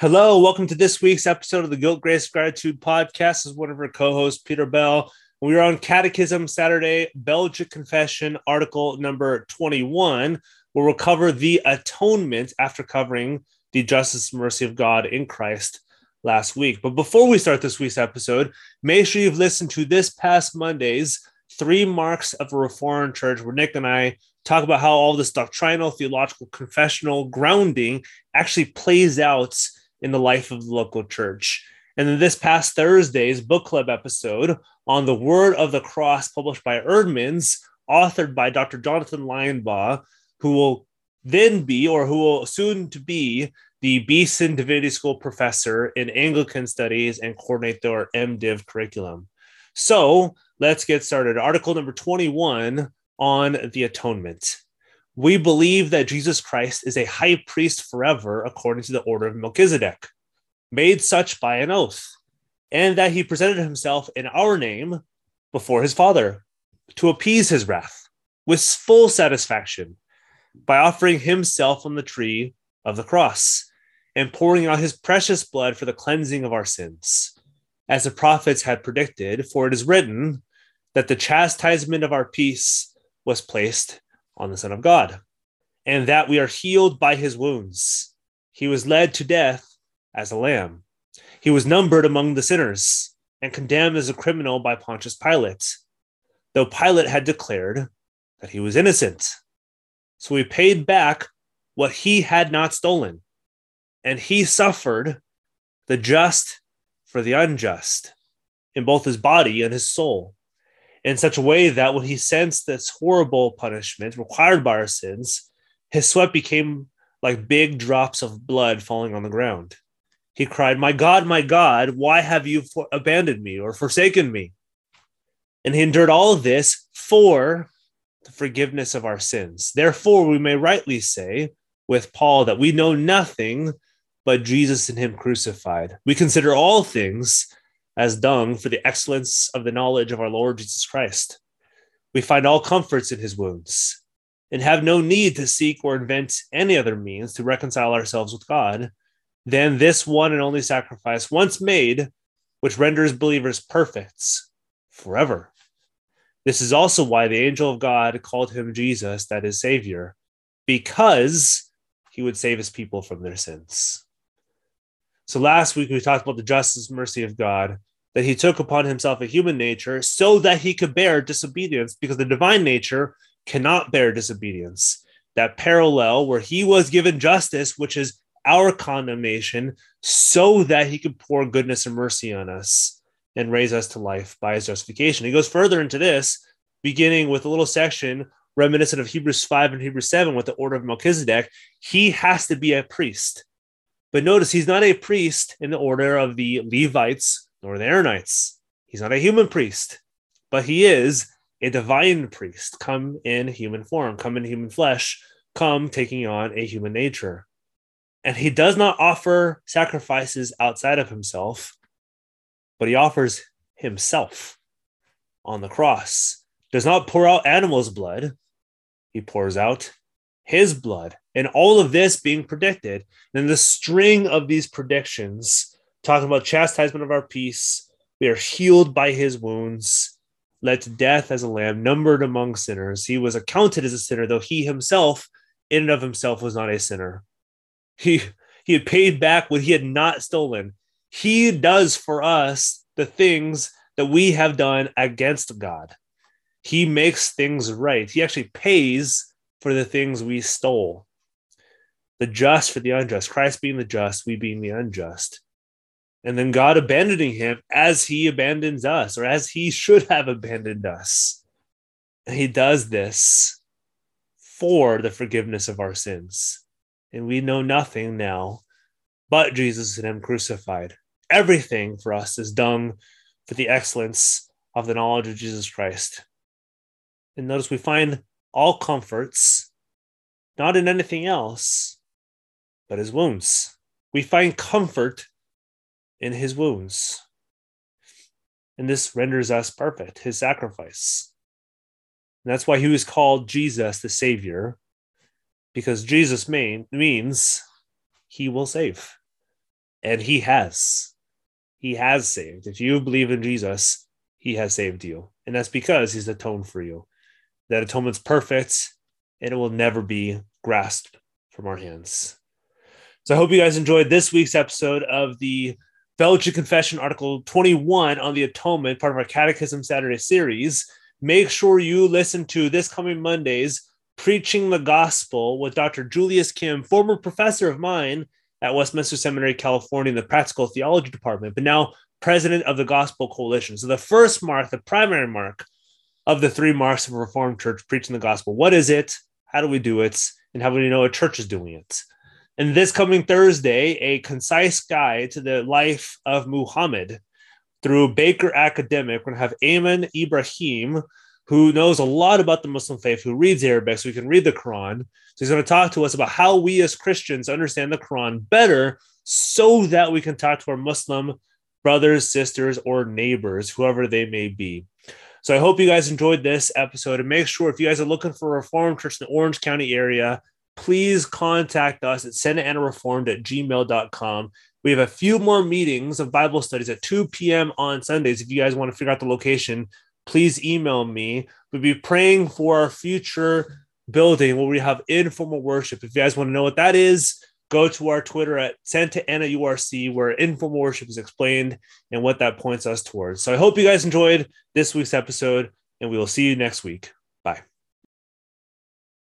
Hello, welcome to this week's episode of the Guilt, Grace, Gratitude podcast. This is one of our co-hosts, Peter Bell. We are on Catechism Saturday, Belgic Confession, article number 21, where we'll cover the atonement after covering the justice and mercy of God in Christ last week. But before we start this week's episode, make sure you've listened to this past Monday's Three Marks of a Reformed Church, where Nick and I talk about how all this doctrinal, theological, confessional grounding actually plays out in the life of the local church. And then this past Thursday's book club episode on the Word of the Cross, published by Eerdmans, authored by Dr. Jonathan Linebaugh, who will then be, or who will soon to be, the Beeson Divinity School professor in Anglican Studies and coordinate their MDiv curriculum. So let's get started. Article number 21 on the atonement. We believe that Jesus Christ is a high priest forever according to the order of Melchizedek, made such by an oath, and that he presented himself in our name before his Father to appease his wrath with full satisfaction by offering himself on the tree of the cross and pouring out his precious blood for the cleansing of our sins. As the prophets had predicted, for it is written that the chastisement of our peace was placed on the Son of God, and that we are healed by his wounds. He was led to death as a lamb. He was numbered among the sinners and condemned as a criminal by Pontius Pilate, though Pilate had declared that he was innocent. So he paid back what he had not stolen, and he suffered the just for the unjust in both his body and his soul in such a way that when he sensed this horrible punishment required by our sins, his sweat became like big drops of blood falling on the ground. He cried, My God, my God, why have you for- abandoned me or forsaken me? And he endured all of this for the forgiveness of our sins. Therefore, we may rightly say with Paul that we know nothing but Jesus and him crucified. We consider all things as dung for the excellence of the knowledge of our Lord Jesus Christ. We find all comforts in his wounds and have no need to seek or invent any other means to reconcile ourselves with God than this one and only sacrifice once made, which renders believers perfect forever. This is also why the angel of God called him Jesus, that is, Savior, because he would save his people from their sins. So last week we talked about the justice and mercy of God that he took upon himself a human nature so that he could bear disobedience because the divine nature cannot bear disobedience. That parallel where he was given justice, which is our condemnation, so that he could pour goodness and mercy on us and raise us to life by his justification. He goes further into this, beginning with a little section reminiscent of Hebrews 5 and Hebrews 7 with the order of Melchizedek. He has to be a priest. But notice he's not a priest in the order of the Levites nor the Aaronites. He's not a human priest, but he is a divine priest, come in human form, come in human flesh, come taking on a human nature. And he does not offer sacrifices outside of himself, but he offers himself on the cross. Does not pour out animals' blood, he pours out his blood. And all of this being predicted. And the string of these predictions talking about chastisement of our peace. We are healed by his wounds, led to death as a lamb, numbered among sinners. He was accounted as a sinner, though he himself, in and of himself, was not a sinner. He he had paid back what he had not stolen. He does for us the things that we have done against God. He makes things right. He actually pays for the things we stole. The just for the unjust, Christ being the just, we being the unjust and then God abandoning him as he abandons us or as he should have abandoned us. He does this for the forgiveness of our sins. And we know nothing now but Jesus and him crucified. Everything for us is dung for the excellence of the knowledge of Jesus Christ. And notice we find all comforts not in anything else, but his wounds. We find comfort in his wounds. And this renders us perfect, his sacrifice. And that's why he was called Jesus the Savior, because Jesus main, means he will save. And he has. He has saved. If you believe in Jesus, he has saved you. And that's because he's atoned for you. That atonement's perfect and it will never be grasped from our hands. So I hope you guys enjoyed this week's episode of the Belgian Confession, Article 21 on the Atonement, part of our Catechism Saturday series. Make sure you listen to this coming Monday's Preaching the Gospel with Dr. Julius Kim, former professor of mine at Westminster Seminary, California, in the Practical Theology Department, but now president of the Gospel Coalition. So, the first mark, the primary mark of the three marks of a Reformed church preaching the gospel. What is it? How do we do it? And how do we know a church is doing it? And this coming Thursday, a concise guide to the life of Muhammad through Baker Academic. We're going to have Ayman Ibrahim, who knows a lot about the Muslim faith, who reads Arabic, so we can read the Quran. So he's going to talk to us about how we as Christians understand the Quran better so that we can talk to our Muslim brothers, sisters, or neighbors, whoever they may be. So I hope you guys enjoyed this episode and make sure if you guys are looking for a Reformed Church in the Orange County area, please contact us at santaanareformed at gmail.com. We have a few more meetings of Bible studies at 2 p.m. on Sundays. If you guys want to figure out the location, please email me. We'll be praying for our future building where we have informal worship. If you guys want to know what that is, go to our Twitter at Santa Ana URC, where informal worship is explained and what that points us towards. So I hope you guys enjoyed this week's episode, and we will see you next week.